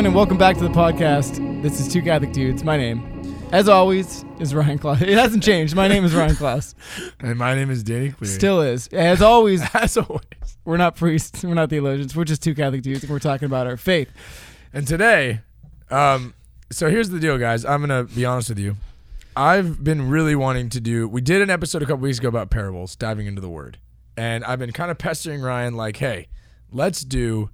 everyone, and welcome back to the podcast. This is Two Catholic Dudes. My name, as always, is Ryan Klaus. It hasn't changed. My name is Ryan Klaus. And my name is Danny Cleary. Still is. As always, as always. we're not priests. We're not theologians. We're just two Catholic dudes, and we're talking about our faith. And today, um, so here's the deal, guys. I'm gonna be honest with you. I've been really wanting to do. We did an episode a couple weeks ago about parables, diving into the Word, and I've been kind of pestering Ryan, like, "Hey, let's do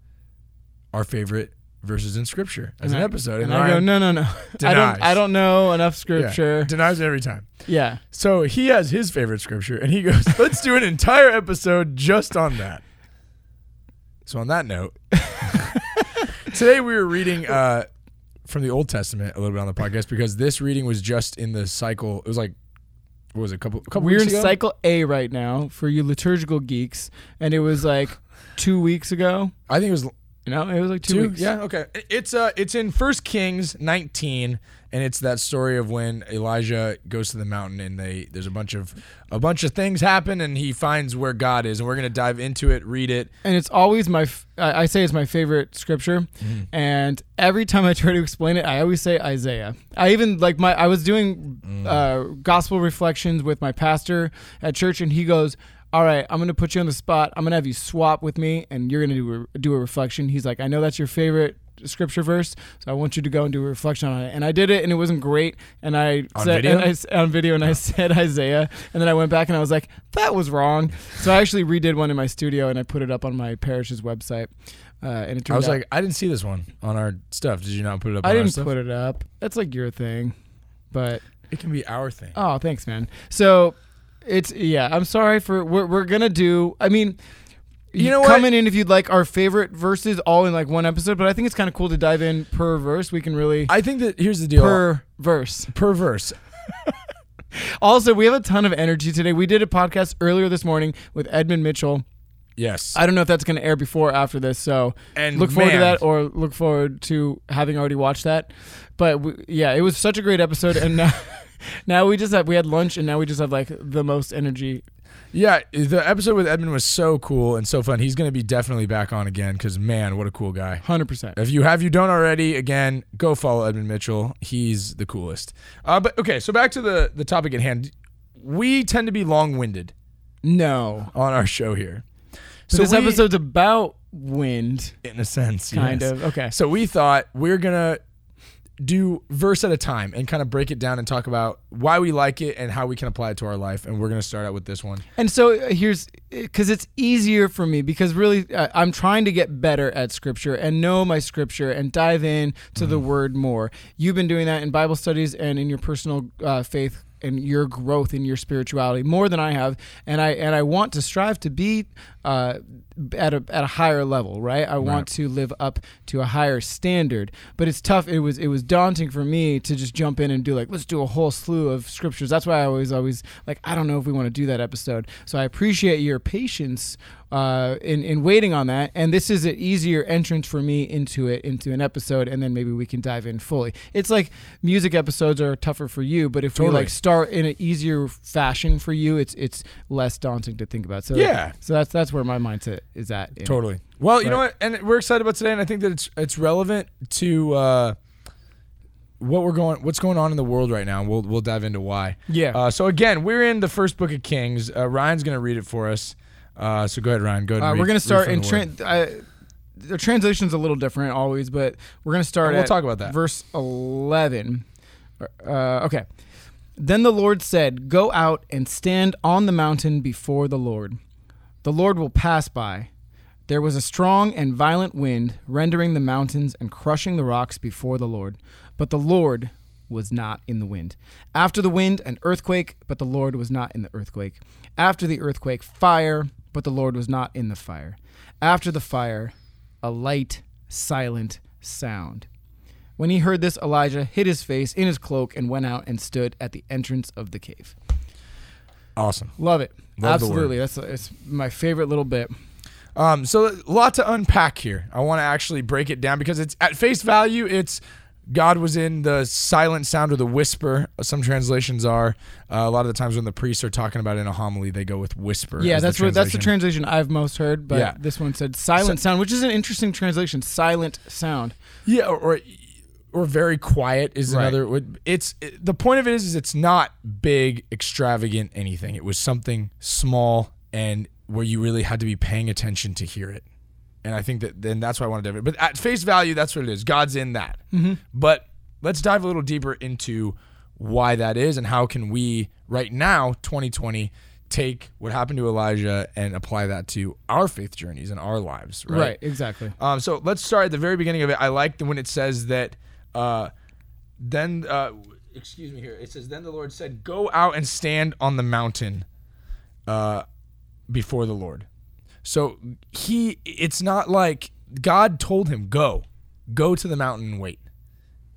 our favorite verses in Scripture as an And I- episode." And I go, no, no, no. I don't. I don't know enough Yeah, scripture. denies it every time. Yeah. So he has his favorite scripture, and he goes, "Let's do an entire episode just on that." So on that note, today we were reading uh, from the Old Testament a little bit on the podcast because this reading was just in the cycle. It was like, what was it? A couple, a couple We're in ago? cycle A right now for you liturgical geeks, and it was like two weeks ago. I think it was You know, it was like two, two. weeks. Yeah, okay. It's uh, it's in First Kings 19, and it's that story of when Elijah goes to the mountain and they there's a bunch of a bunch of things happen, and he finds where God is, and we're gonna dive into it, read it. and it's always my f- I I say it's my favorite scripture Mm-hmm. and every time i try to explain it i always say isaiah i even like my i was doing Mm. uh, gospel reflections with my pastor at church and he goes all right i'm gonna put you on the spot i'm gonna have you swap with me and you're gonna do a, do a reflection he's like i know that's your favorite scripture verse so i want you to go and do a reflection on it and i did it and it wasn't great and i On said video? and I on video and i said isaiah and then i went back and i was like that was wrong so i actually redid one in my studio and i put it up on my parish's website uh, and it turned I was out, like, I didn't see this one on our stuff. Did you not put it up? I on didn't stuff? put it up. That's like your thing, but It can be our thing. oh, thanks, man. So it's yeah. I'm sorry for we're we're gonna do. I mean, You know come what? in in if you'd like our favorite verses all in like one episode. But I think it's kind of cool to dive in per verse. We can really I think that here's the deal. per verse. per verse. Also, we have a ton of energy today. We did a podcast earlier this morning with Edmund Mitchell. Yes. I don't know if that's going to air before or after this, so and look forward to that or look forward to having already watched that. But we, yeah, it was such a great episode, and now, now we just have we had lunch, and now we just have like the most energy. Yeah, the episode with Edmund was so cool and so fun. He's going to be definitely back on again because man, what a cool guy. Hundred percent. If you have you don't already, again, go follow Edmund Mitchell. He's the coolest. Uh, but okay, so back to the the topic at hand. We tend to be long winded No, on our show here. so this we- episode's about wind, in a sense, kind yes. of. Okay. So we thought we're gonna do verse at a time and kind of break it down and talk about why we like it and how we can apply it to our life. And we're gonna start out with this one. And so uh, here's because it's easier for me because really uh, I'm trying to get better at scripture and know my scripture and dive in to the word more. You've been doing that in Bible studies and in your personal uh, faith and your growth in your spirituality more than I have, and I and I want to strive to be uh, at a at a higher level, right? I want to live up to a higher standard, but it's tough. It was it was daunting for me to just jump in and do like let's do a whole slew of scriptures. That's why I always always like I don't know if we want to do that episode. So I appreciate your patience uh, in in waiting on that, and this is an easier entrance for me into it into an episode, and then maybe we can dive in fully. It's like music episodes are tougher for you, but if we like start in an easier fashion for you, it's it's less daunting to think about. So Yeah. so that's that's where my mindset is at. in it. Totally. Well, you know what? And we're excited about today, and I think that it's it's relevant to uh, what we're going, what's going on in the world right now. We'll we'll dive into why. Yeah. Uh, so again, we're in the first book of Kings. Uh, Ryan's going to read it for us. Uh, so go ahead, Ryan. Go ahead. Uh, and we're read- gonna start in the tran Word. I, the translation's a little different always, but we're gonna start. We'll at talk about that. Verse eleven. Uh, okay. Then the Lord said, "Go out and stand on the mountain before the Lord. The Lord will pass by." There was a strong and violent wind, rendering the mountains and crushing the rocks before the Lord. But the Lord was not in the wind. After the wind, an earthquake, but the Lord was not in the earthquake. After the earthquake, fire, but the Lord was not in the fire. After the fire, a light, silent sound. When he heard this, Elijah hid his face in his cloak and went out and stood at the entrance of the cave. Awesome. Love it. Love. Absolutely. That's it's my favorite little bit. Um, so a lot to unpack here. I want to actually break it down because it's at face value, it's God was in the silent sound or the whisper. Some translations are. Uh, a lot of the times when the priests are talking about in a homily, they go with whisper. Yeah, as the that's what that's the translation. I've most heard, but Yeah. this one said silent sound, which is an interesting translation. Silent sound. Yeah, or, or or very quiet is Right. another. It's it, the point of it is, is it's not big, extravagant anything. It was something small and where you really had to be paying attention to hear it. And I think that then that's why I wanted to. But at face value, that's what it is. God's in that. But let's dive a little deeper into why that is and how can we right now, 2020, take what happened to Elijah and apply that to our faith journeys and our lives. Right. Right, exactly. Um, so let's start at the very beginning of it. I like the, when it says that, uh, then, uh, excuse me here. It says, then the Lord said, go out and stand on the mountain, uh, before the Lord. So he, it's not like God told him, go, go to the mountain and wait.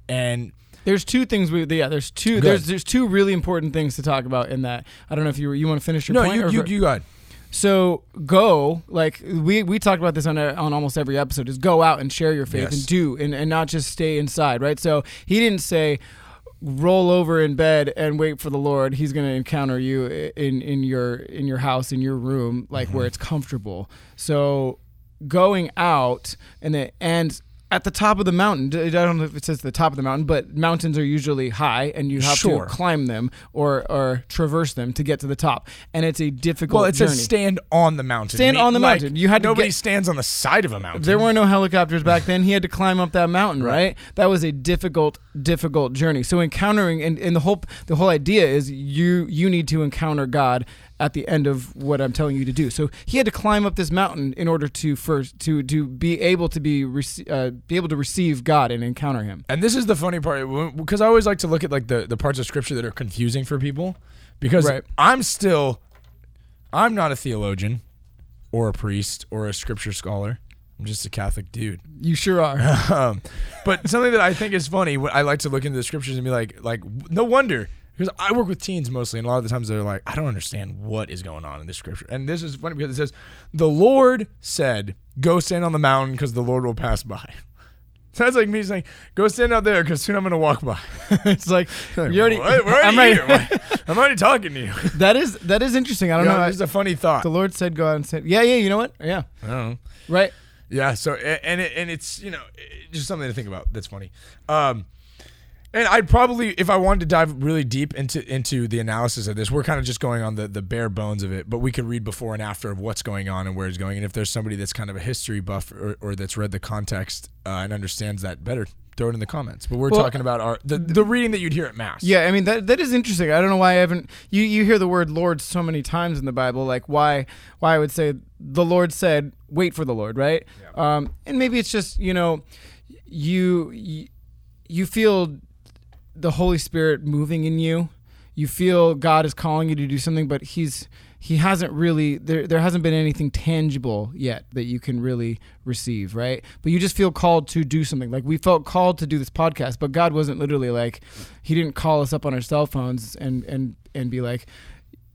And There's two things we yeah, there's two there's there's two really important things to talk about in that. I don't know if you you want to finish your no, point you, you, you got, So go like we we talked about this on a, on almost every episode is go out and share your faith Yes. and do and, and not just stay inside right so he didn't say roll over in bed and wait for the Lord he's going to encounter you in in your in your house in your room like Mm-hmm. where it's comfortable so going out and the, and at the top of the mountain I don't know if it says the top of the mountain but mountains are usually high and you have Sure. to climb them or or traverse them to get to the top and it's a difficult well, it journey. says stand on the mountain. Stand Me- on the like, mountain. You had to nobody get- stands on the side of a mountain. There were no helicopters back then. He had to climb up that mountain, right? Right. That was a difficult, difficult journey. So encountering and, and the whole the whole idea is you you need to encounter God at the end of what I'm telling you to do. So he had to climb up this mountain in order to first to to be able to be uh, be able to receive God and encounter Him. And this is the funny part because I always like to look at like the, the parts of scripture that are confusing for people because Right. I'm still I'm not a theologian or a priest or a scripture scholar. I'm just a Catholic dude. You sure are. Um, but something that I think is funny, I like to look into the scriptures and be like, like no wonder because I work with teens mostly, and a lot of the times they're like, I don't understand what is going on in this scripture. And this is funny because it says, "The Lord said, go stand on the mountain because the Lord will pass by." Sounds like me saying, "Go stand out there because soon I'm going to walk by." it's like you already. What? I'm right- here. I'm already talking to you. that is that is interesting. I don't You know. know, I- this is a funny thought. the Lord said, "Go out and say." Yeah, yeah. You know what? Yeah. I don't know. Right. Yeah. So and it, and it's you know just something to think about. That's funny. Um, and I'd probably if I wanted to dive really deep into into the analysis of this, we're kind of just going on the the bare bones of it. But we could read before and after of what's going on and where it's going. And if there's somebody that's kind of a history buff or, or that's read the context uh, and understands that better, throw it in the comments. But we're Well, talking about our the, the reading that you'd hear at mass. Yeah, I mean that that is interesting. I don't know why I haven't you you hear the word Lord so many times in the Bible. Like why why I would say the Lord said wait for the Lord, right? Um, and maybe it's just you know you you, you feel the Holy Spirit moving in you. You feel God is calling you to do something, but He's He hasn't really there. There hasn't been anything tangible yet that you can really receive, right? But you just feel called to do something. Like we felt called to do this podcast, but God wasn't literally like He didn't call us up on our cell phones and and and be like.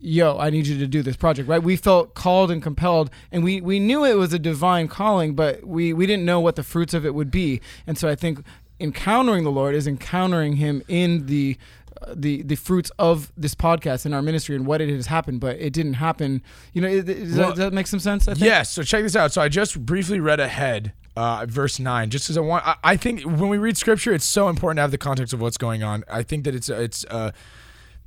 Yo, I need you to do this project, right? We felt called and compelled, and we, we knew it was a divine calling, but we, we didn't know what the fruits of it would be. And so I think encountering the Lord is encountering Him in the uh, the the fruits of this podcast and our ministry and what it has happened, but it didn't happen. You know, it- it- does, Well, that, does that make some sense? I think? Yes. So check this out. So I just briefly read ahead, uh, verse nine, just because I want. I, I think when we read scripture, it's so important to have the context of what's going on. I think that it's it's uh,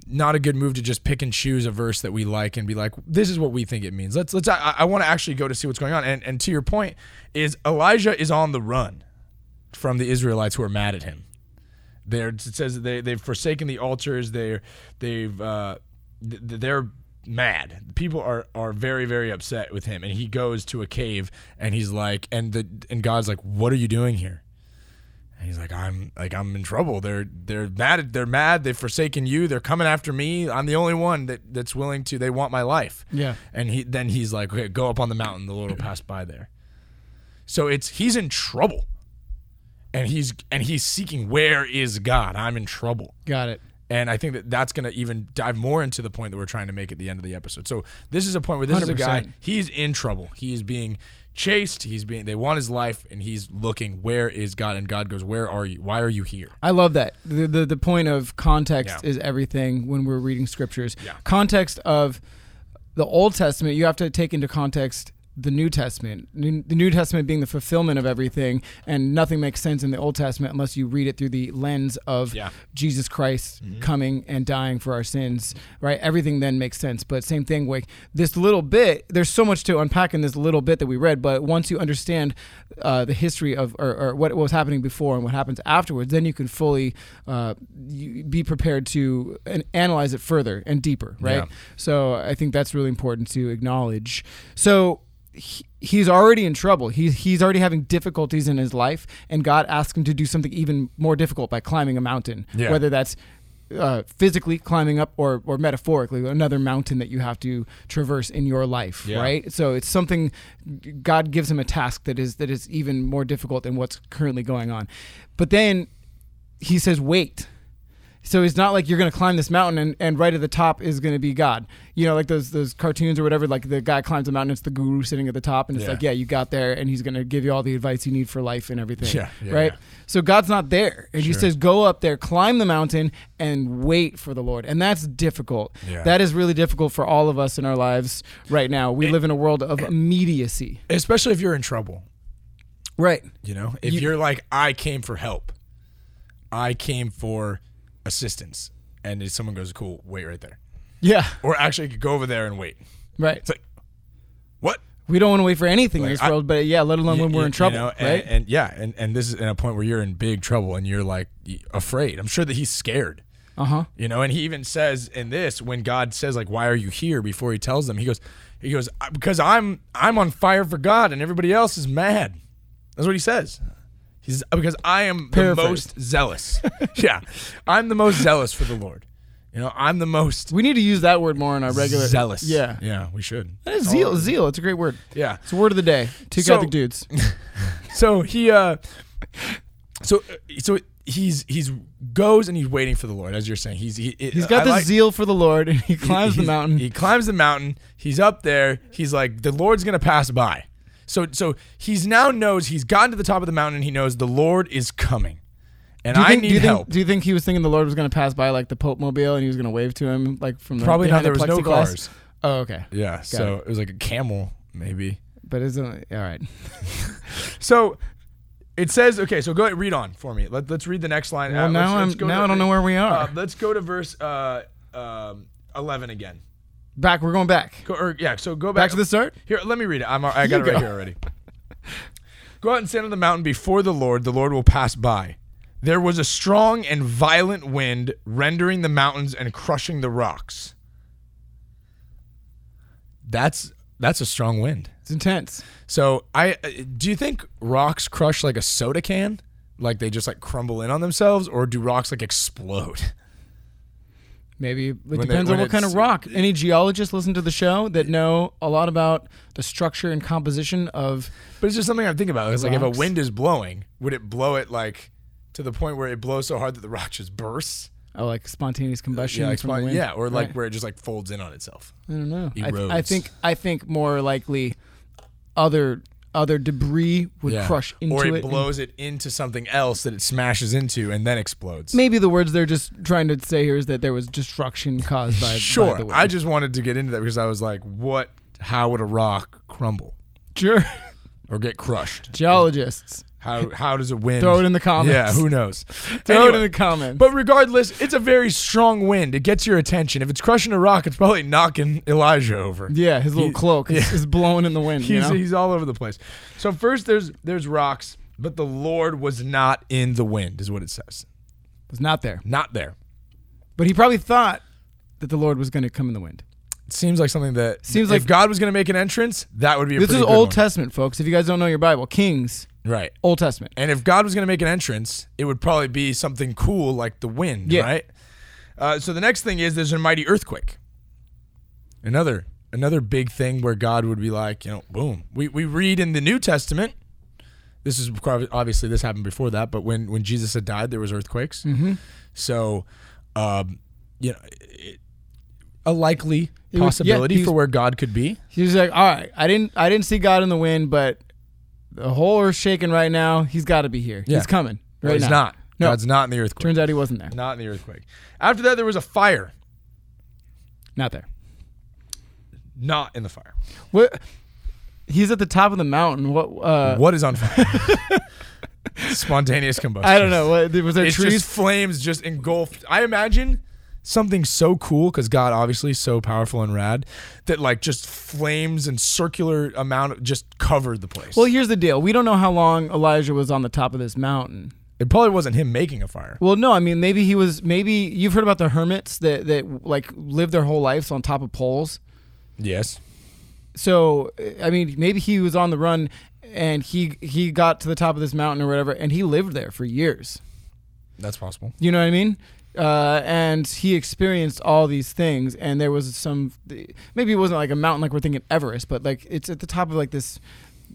not a good move to just pick and choose a verse that we like and be like, this is what we think it means. Let's let's. I, I want to actually go to see what's going on. And and to your point, is Elijah is on the run from the Israelites who are mad at him. They're, it says they they've forsaken the altars. They're they've uh, they're mad. People are are very very upset with him, and he goes to a cave and he's like, and the and God's like, what are you doing here? And he's like, I'm like I'm in trouble. They're they're mad. They're mad. They've forsaken you. They're coming after me. I'm the only one that that's willing to. They want my life. Yeah. And he then he's like, okay, go up on the mountain. The Lord will pass by there. So it's he's in trouble, and he's and he's seeking where is God? I'm in trouble. Got it. And I think that that's going to even dive more into the point that we're trying to make at the end of the episode. So this is a point where this is a guy, he's in trouble. He is being chased. He's being they want his life, and he's looking. Where is God? And God goes, Where are you? Why are you here? I love that. The, the the point of context Yeah. is everything when we're reading scriptures. Yeah. Context of the Old Testament, you have to take into context the New Testament. New- The New Testament being the fulfillment of everything, and nothing makes sense in the Old Testament unless you read it through the lens of Yeah. Jesus Christ coming and dying for our sins, right? Everything then makes sense. But same thing, like this little bit, there's so much to unpack in this little bit that we read. But once you understand uh, the history of or, or what was happening before and what happens afterwards, then you can fully uh, be prepared to analyze it further and deeper, right? Yeah. So I think that's really important to acknowledge. So he, he's already in trouble. He's he's already having difficulties in his life, and God asks him to do something even more difficult by climbing a mountain. Yeah. Whether that's uh, physically climbing up or, or metaphorically another mountain that you have to traverse in your life Yeah. right so it's something god gives him a task that is that is even more difficult than what's currently going on but then he says wait so it's not like you're going to climb this mountain and, and right at the top is going to be God. You know, like those those cartoons or whatever. Like the guy climbs the mountain, it's the guru sitting at the top, and it's Yeah. like, yeah, you got there, and he's going to give you all the advice you need for life and everything. Yeah, yeah, right. yeah. So God's not there, and He says, go up there, climb the mountain, and wait for the Lord, and that's difficult. Yeah. That is really difficult for all of us in our lives right now. We live in a world of immediacy. Especially if you're in trouble. Right. You know, if You- you, are like, I came for help, I came for assistance, and if someone goes, "Cool, wait right there," Yeah. or actually go over there and wait. Right. It's like, what? We don't want to wait for anything in Like, this I- world, but yeah, let alone when we're in trouble, you know, and, right? And yeah, and, and this is in a point where you're in big trouble and you're like y- afraid. I'm sure that he's scared. Uh huh. You know, and he even says in this when God says like, "Why are you here?" Before he tells them, he goes, he goes, "I- "Because I'm I'm on fire for God, and everybody else is mad." That's what he says. He's because I am the Paraphrase. most zealous. yeah, I'm the most zealous for the Lord. You know, I'm the most We need to use that word more in our regular zealous. Yeah. yeah, we should. That is zeal. Zeal. It's a great word. Yeah. It's a word of the day. Two So- Catholic dudes. So he uh so so he's he's goes and he's waiting for the Lord as you're saying. He's he, He's got the zeal for the Lord, and he climbs the he's- mountain. He climbs the mountain. He's up there. He's like the Lord's going to pass by. So so he's now knows he's gotten to the top of the mountain. He knows the Lord is coming. And do you I think, need do you help. Think, do you think he was thinking the Lord was going to pass by like the Pope mobile and he was going to wave to him like from the Probably not. behind There the was no cars. Oh, okay. Yeah. so it. was like a camel maybe. But it's only, all right. So it says okay. So go ahead read on for me. Let, let's read the next line. Well, Uh, now let's- let's now to- I don't know where we are. Uh, let's go to verse uh, um, eleven again. Back. We're going back. Go, or yeah. So go Back back, to the start. Here, let me read it. I'm, I got You it right go. here already. Go out and stand on the mountain before the Lord. The Lord will pass by. There was a strong and violent wind, rendering the mountains and crushing the rocks. That's that's a strong wind. It's intense. So I do you think rocks crush like a soda can, like they just like crumble in on themselves, or do rocks like explode? Maybe it they- depends on what kind of rock. Any geologists listen to the show that know a lot about the structure and composition of. But it's just something I'm thinking about. It's like if a wind is blowing, would it blow it like to the point where it blows so hard that the rock just bursts? Oh, like spontaneous combustion. Yeah, like from the wind? yeah, or like Right. where it just like folds in on itself. I don't know. I, th- I think I think more likely other other debris would crush into or it, it. and- blows it into something else that it smashes into and then explodes. Maybe the words they're just trying to say here is that there was destruction caused by by sure. the wind. I just wanted to get into that because I was like, what? How would a rock crumble sure or get crushed? geologists How how does it wind? throw it in the comments. Yeah, who knows? throw it in the comments. But regardless, it's a very strong wind. It gets your attention. If it's crushing a rock, it's probably knocking Elijah over. yeah, his little he- cloak is, yeah. is blowing in the wind. He's you know? he's all over the place. So first there's there's rocks, but the Lord was not in the wind, is what it says. was not there, Not there. but he probably thought that the Lord was going to come in the wind. It seems like something that Seems if like- God was going to make an entrance, that would be a This is Old one. Testament, folks. If you guys don't know your Bible, Kings, right? Old Testament. And if God was going to make an entrance, it would probably be something cool like the wind, Yeah. right? Uh, so the next thing is there's a mighty earthquake. Another another big thing where God would be like, you know, boom. We we read in the New Testament. This is obviously this happened before that, but when when Jesus had died, there was earthquakes. Mm-hmm. So, um, you know, it, a likely It was- yeah, possibility for where God could be. He was like, "All right, I didn't, I didn't see God in the wind, but the whole earth's shaking right now. He's got to be here. Yeah. He's coming Well, right he's now. not. No. God's not in the earthquake. Turns out he wasn't there. not in the earthquake. After that, there was a fire. Not there. Not in the fire. What? He's at the top of the mountain. What? Uh, what is on fire? Spontaneous combustion. I don't know. What, was there It's trees? just flames just engulfed. I imagine something so cool because God obviously is so powerful and rad that like just flames and circular amount of, just covered the place. well, here's the deal. We don't know how long Elijah was on the top of this mountain. it probably wasn't him making a fire. Well, no, I mean maybe he was. Maybe you've heard about the hermits that that like live their whole lives on top of poles. Yes. So I mean, maybe he was on the run and he he got to the top of this mountain or whatever, and he lived there for years. That's possible. You know what I mean? Uh, and he experienced all these things, and there was some. Maybe it wasn't like a mountain like we're thinking Everest, but like it's at the top of like this.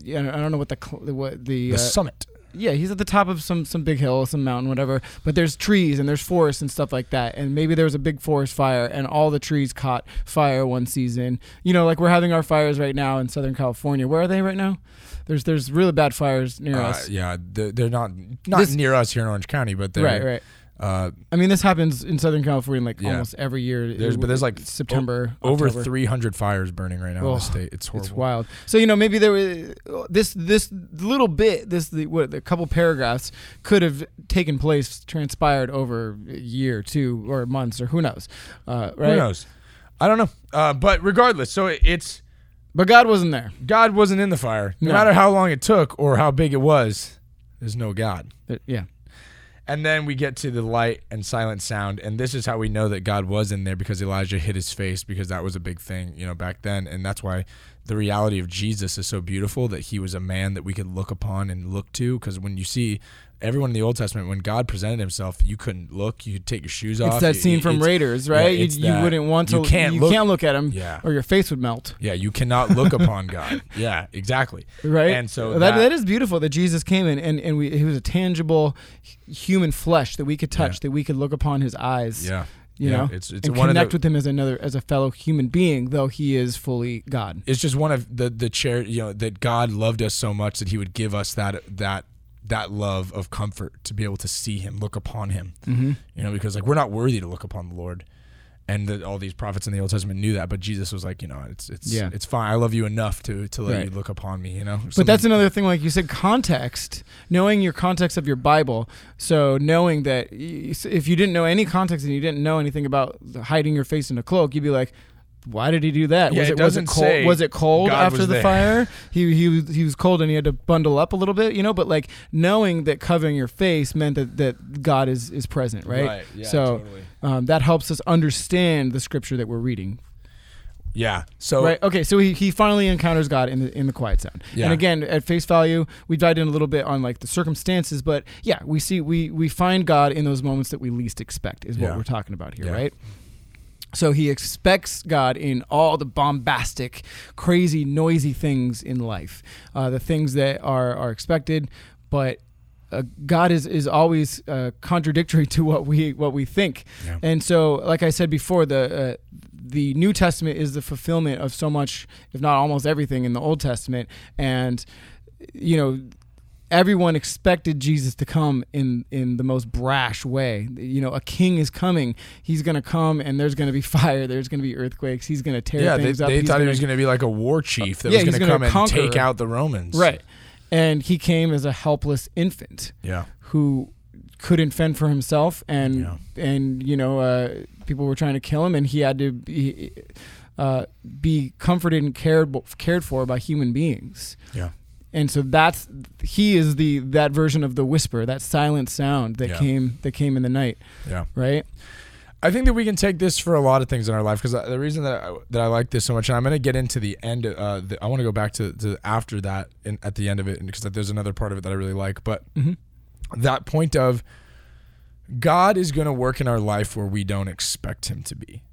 I don't know what the cl- what the, The uh, summit. yeah he's at the top of some some big hill, some mountain, whatever. But there's trees and there's forests and stuff like that, and maybe there was a big forest fire, and all the trees caught fire one season. You know, like we're having our fires right now in Southern California. Where are they right now? There's there's really bad fires near Uh, us. yeah, they're, they're not not This- near us here in Orange County, but they're Right, right. Uh, I mean, this happens in Southern California like Yeah. almost every year. There's- but there's, like, September, over October. 300 fires burning right now in Oh, the state. It's horrible. It's wild. So you know, maybe there was this this little bit, this the what the couple paragraphs could have taken place, transpired over a year, two, or months, or who knows, uh, right? Who knows? I don't know. Uh, but regardless, so it, it's But God wasn't there. God wasn't in the fire. No, No. matter how long it took or how big it was, there's no God. Yeah. And then we get to the light and silent sound, and this is how we know that God was in there because Elijah hid his face because that was a big thing, you know, back then, and that's why the reality of Jesus is so beautiful that he was a man that we could look upon and look to. Because when you see everyone in the Old Testament, when God presented Himself, you couldn't look, you could take your shoes off. It's that scene you- from Raiders, right? it's you, you wouldn't want to. You can't you look- can't look at him, Yeah. or your face would melt, Yeah, you cannot look upon God. Yeah, exactly. right? And so that, that- that is beautiful that Jesus came in and and we, he was a tangible human flesh that we could touch, Yeah. that we could look upon his eyes. Yeah, you Yeah, know, it's it's and one of connect the, with him as another as a fellow human being, though he is fully God. it's just one of the the chair you know that God loved us so much that He would give us that that that love of comfort to be able to see Him, look upon Him. Mm-hmm. You know, because like we're not worthy to look upon the Lord, and that all these prophets in the Old Testament knew that, but Jesus was like, you know, it's it's Yeah. it's fine. I love you enough to to let Right. you look upon me. You know, But that's another thing, like you said, context. Knowing your context of your Bible. So knowing that if you didn't know any context and you didn't know anything about hiding your face in a cloak, you'd be like, "Why did he do that? Yeah, was it it, was doesn't it cold? Was it cold God after the there. fire? He he was, he was cold and he had to bundle up a little bit, you know. But like knowing that covering your face meant that, that God is is present, right? Yeah, So- totally. Um, that helps us understand the scripture that we're reading. Yeah. So Right. Okay. So he, he finally encounters God in the in the quiet sound. Yeah. And again, at face value, we dived in a little bit on like the circumstances, but yeah, we see we we find God in those moments that we least expect is what Yeah. we're talking about here, Yeah. right? So he expects God in all the bombastic, crazy, noisy things in life, uh, the things that are are expected, but uh, God is is always uh, contradictory to what we what we think. Yeah. And so, like I said before, the uh, the New Testament is the fulfillment of so much, if not almost everything, in the Old Testament. And you know, everyone expected Jesus to come in in the most brash way. You know, a king is coming. He's going to come, and there's going to be fire. There's going to be earthquakes. He's going to tear yeah, they, things up. they He's thought he gonna- was going to be like a war chief that Yeah, was going to come and take out the Romans. right. And he came as a helpless infant Yeah. who couldn't fend for himself and Yeah. and you know uh, people were trying to kill him and he had to be uh, be comforted and cared cared for by human beings Yeah. And so that's he is the that version of the whisper that silent sound that Yeah. came that came in the night Yeah. right I think that we can take this for a lot of things in our life because the reason that I, that I like this so much, and I'm going to get into the end. Uh, the, I want to go back to, to after that in, at the end of it because there's another part of it that I really like. But Mhm. that point of God is going to work in our life where we don't expect Him to be,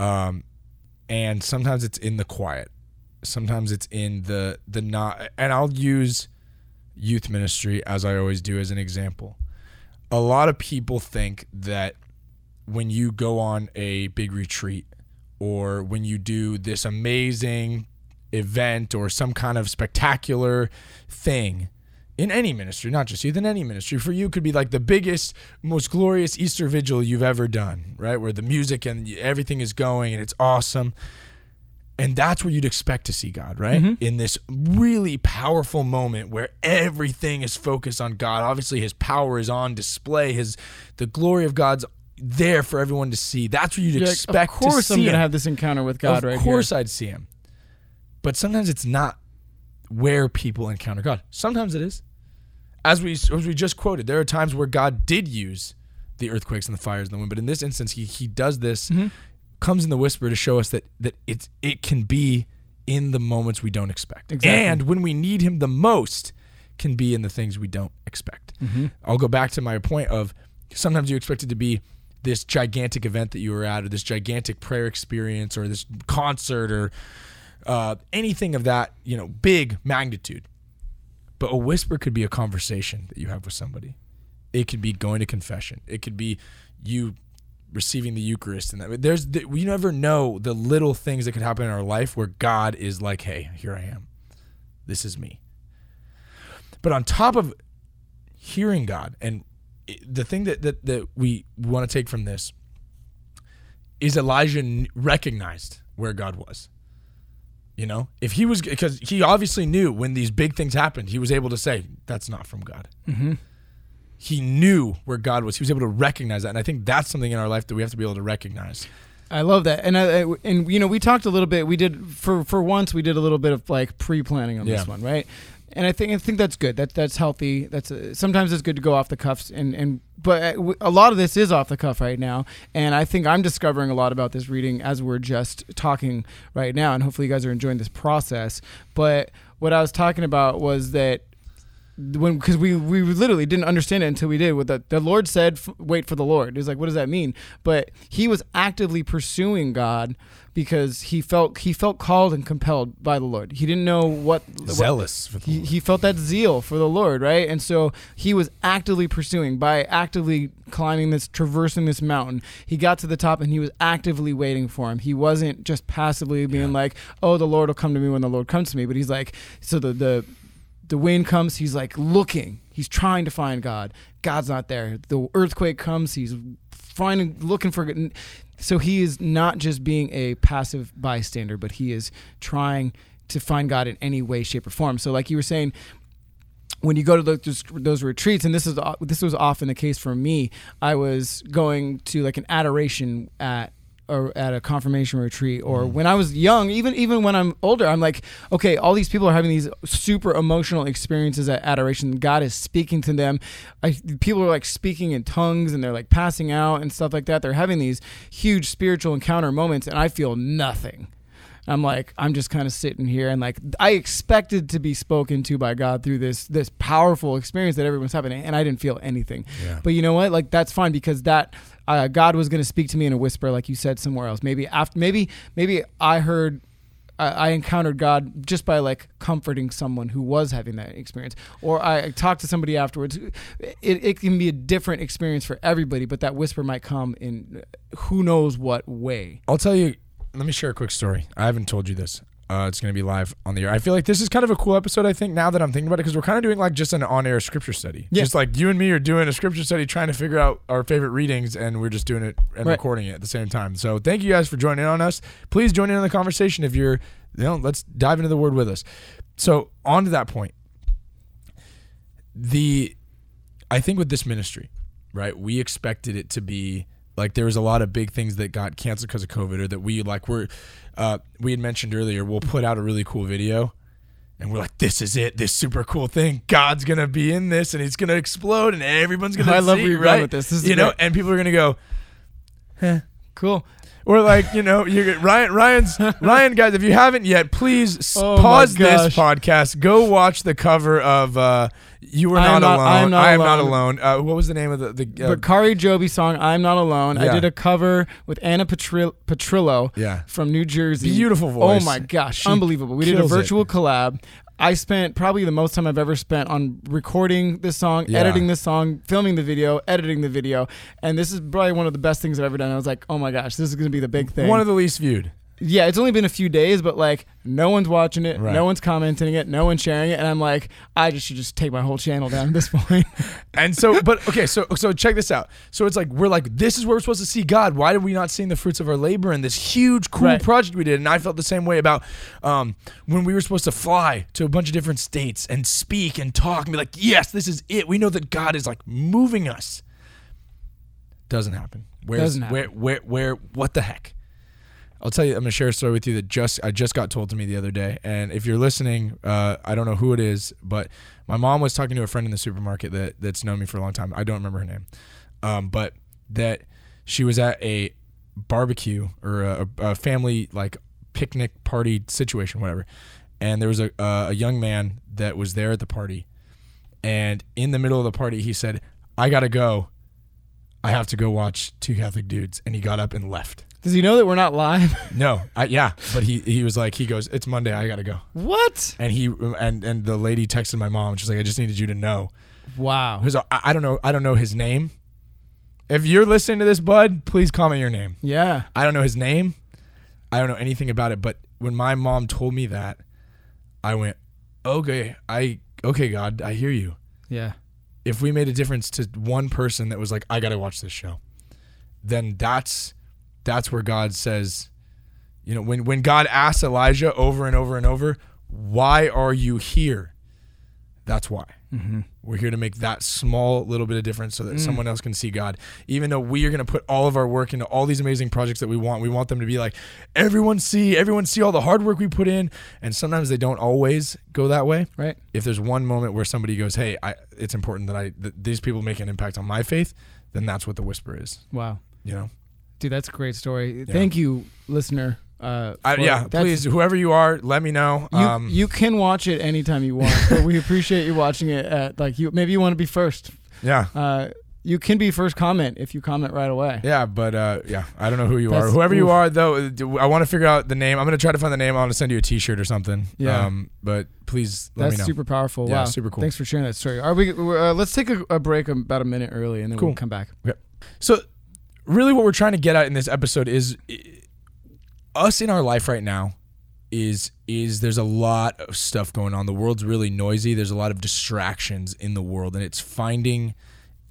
um, and sometimes it's in the quiet. Sometimes it's in the the not. And I'll use youth ministry as I always do as an example. A lot of people think that when you go on a big retreat or when you do this amazing event or some kind of spectacular thing in any ministry, not just youth, in any ministry. For you, could be like the biggest, most glorious Easter vigil you've ever done, right? Where the music and everything is going and it's awesome. And that's where you'd expect to see God, right? Mm-hmm. In this really powerful moment where everything is focused on God. Obviously, His power is on display. His the glory of God's there for everyone to see. That's where you'd You're like, expect of course I'm going to have this encounter with God of right Of course, here. I'd see Him. But sometimes it's not where people encounter God. Sometimes it is. As we as we just quoted, there are times where God did use the earthquakes and the fires and the wind, but in this instance, he he does this, Mm-hmm. Comes in the whisper to show us that that it's it can be in the moments we don't expect, Exactly. and when we need Him the most, can be in the things we don't expect. Mm-hmm. I'll go back to my point of sometimes you expect it to be this gigantic event that you were at, or this gigantic prayer experience, or this concert, or uh, anything of that you know big magnitude. But a whisper could be a conversation that you have with somebody. It could be going to confession. It could be you receiving the Eucharist, and that. There's the, we never know the little things that could happen in our life where God is like, "Hey, here I am. This is me." But on top of hearing God, and the thing that that, that we want to take from this is Elijah recognized where God was. You know, if he was because he obviously knew when these big things happened, he was able to say that's not from God. Mm-hmm. He knew where God was. He was able to recognize that, and I think that's something in our life that we have to be able to recognize. I love that, and I, I- and you know we talked a little bit. We did for for once we did a little bit of like pre planning on Yeah. this one, right? And I think I think that's good. That that's healthy. That's uh sometimes it's good to go off the cuffs, and and but a lot of this is off the cuff right now. And I think I'm discovering a lot about this reading as we're just talking right now, and hopefully you guys are enjoying this process. But what I was talking about was that when because we we literally didn't understand it until we did. What the the Lord said, "Wait for the Lord." It's like, what does that mean? But he was actively pursuing God because he felt he felt called and compelled by the Lord. He didn't know what Zealous for the he, Lord. he felt that zeal for the Lord, right? And so he was actively pursuing by actively climbing this, traversing this mountain. He got to the top and he was actively waiting for him. He wasn't just passively being like, "Oh, the Lord will come to me when the Lord comes to me." But he's like, so the the the wind comes, he's like looking. He's trying to find God. God's not there. The earthquake comes, he's finding looking for. So he is not just being a passive bystander, but he is trying to find God in any way, shape, or form. So, like you were saying, when you go to those, those retreats, and this is uh, this was often the case for me. I was going to like an adoration at or at a confirmation retreat, or mm-hmm. when I was young, even even when I'm older, I'm like, okay, all these people are having these super emotional experiences at adoration. God is speaking to them. I, people are like speaking in tongues, and they're like passing out and stuff like that. They're having these huge spiritual encounter moments, and I feel nothing. I'm like, I'm just kind of sitting here and like I expected to be spoken to by God through this this powerful experience that everyone's having, and I didn't feel anything. Yeah. But you know what? Like that's fine because that uh, God was going to speak to me in a whisper, like you said somewhere else. Maybe after, maybe maybe I heard. I I encountered God just by like comforting someone who was having that experience, or I talked to somebody afterwards. It, it can be a different experience for everybody, but that whisper might come in who knows what way. I'll tell you. Let me share a quick story. I haven't told you this. Uh, it's going to be live on the air. I feel like this is kind of a cool episode. I think now that I'm thinking about it, because we're kind of doing like just an on-air scripture study. Yeah. Just like you and me are doing a scripture study, trying to figure out our favorite readings, and we're just doing it and Right. recording it at the same time. So thank you guys for joining on us. Please join in on the conversation if you're, you know, let's dive into the word with us. So on to that point, the, I think with this ministry, right, we expected it to be like there was a lot of big things that got canceled because of COVID, or that we like were, uh, we had mentioned earlier. We'll put out a really cool video, and we're like, "This is it, this super cool thing. God's gonna be in this, and it's gonna explode, and everyone's gonna." See!" I love see, where you're right? going with this. This is you know, great. and people are gonna go, Cool. or like you know, you Ryan, Ryan's Ryan, guys. If you haven't yet, please Oh pause this podcast. Go watch the cover of uh, "You Were Not, Not- Alone." I Am Not I am not Alone. alone. Uh, what was the name of the the? Uh, by Kari Jobe song "I'm Not Alone." I did a cover with Anna Petril- Petrillo yeah, from New Jersey. beautiful voice. Oh my gosh, She unbelievable! We did a kills it. virtual collab. I spent probably the most time I've ever spent on recording this song, Yeah. editing this song, filming the video, editing the video, and this is probably one of the best things I've ever done. I was like, oh my gosh, this is going to be the big thing. One of the least viewed. Yeah, it's only been a few days, but like no one's watching it, Right. no one's commenting it, no one's sharing it, and I'm like, I just should just take my whole channel down at this point. And so, but okay, so so check this out. So it's like we're like, this is where we're supposed to see God. Why are we not seeing the fruits of our labor in this huge, cool Right. project we did? And I felt the same way about um, when we were supposed to fly to a bunch of different states and speak and talk and be like, yes, this is it. We know that God is like moving us. Doesn't happen. Where's, Doesn't happen. Where, where, where? What the heck? I'll tell you. I'm gonna share a story with you that just I just got told to me the other day. And if you're listening, uh, I don't know who it is, but my mom was talking to a friend in the supermarket that that's known me for a long time. I don't remember her name, um, but that she was at a barbecue or a, a family like picnic party situation, whatever. And there was a uh, a young man that was there at the party, and in the middle of the party, he said, "I gotta go. I have to go watch two Catholic dudes," and he got up and left. Does he know that we're not live? No, I, yeah, but he he was like, he goes, "It's Monday. I gotta go." what? And he and and the lady texted my mom. She's like, "I just needed you to know." Wow. Who's I, I don't know. I don't know his name. If you're listening to this, bud, please comment your name. Yeah. I don't know his name. I don't know anything about it. But when my mom told me that, I went, "Okay, I okay, God, I hear you." Yeah. If we made a difference to one person that was like, "I gotta watch this show," then that's that's where God says, you know, when when God asks Elijah over and over and over, "Why are you here?" That's why. Mm-hmm. We're here to make that small little bit of difference so that someone else can see God. Even though we are going to put all of our work into all these amazing projects that we want, we want them to be like, everyone see, everyone see all the hard work we put in. And sometimes they don't always go that way. Right. If there's one moment where somebody goes, hey, I, it's important that I that these people make an impact on my faith, then that's what the whisper is. Wow. You know, Dude, that's a great story. Thank you, listener. Uh, I, yeah. Please, whoever you are, let me know. You, um, you can watch it anytime you want, but we appreciate you watching it at like you. Maybe you want to be first. yeah. Uh, you can be first comment if you comment right away. Yeah, but uh, yeah, I don't know who you are. That's- Whoever you are, though, I want to figure out the name. I'm gonna try to find the name. I want to send you a T-shirt or something. Yeah. Um, but please let me That's know. super powerful. Yeah, wow, super cool. Thanks for sharing that story. Are we? Uh, let's take a, a break about a minute early, and then Cool. we'll come back. So, really, what we're trying to get at in this episode is us in our life right now. Is is there's a lot of stuff going on. The world's really noisy. There's a lot of distractions in the world, and it's finding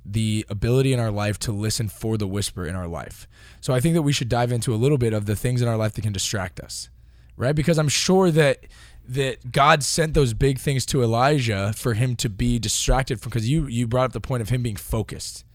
the ability in our life to listen for the whisper in our life. So I think that we should dive into a little bit of the things in our life that can distract us. Right? Because I'm sure that that God sent those big things to Elijah for him to be distracted from because you you brought up the point of him being focused.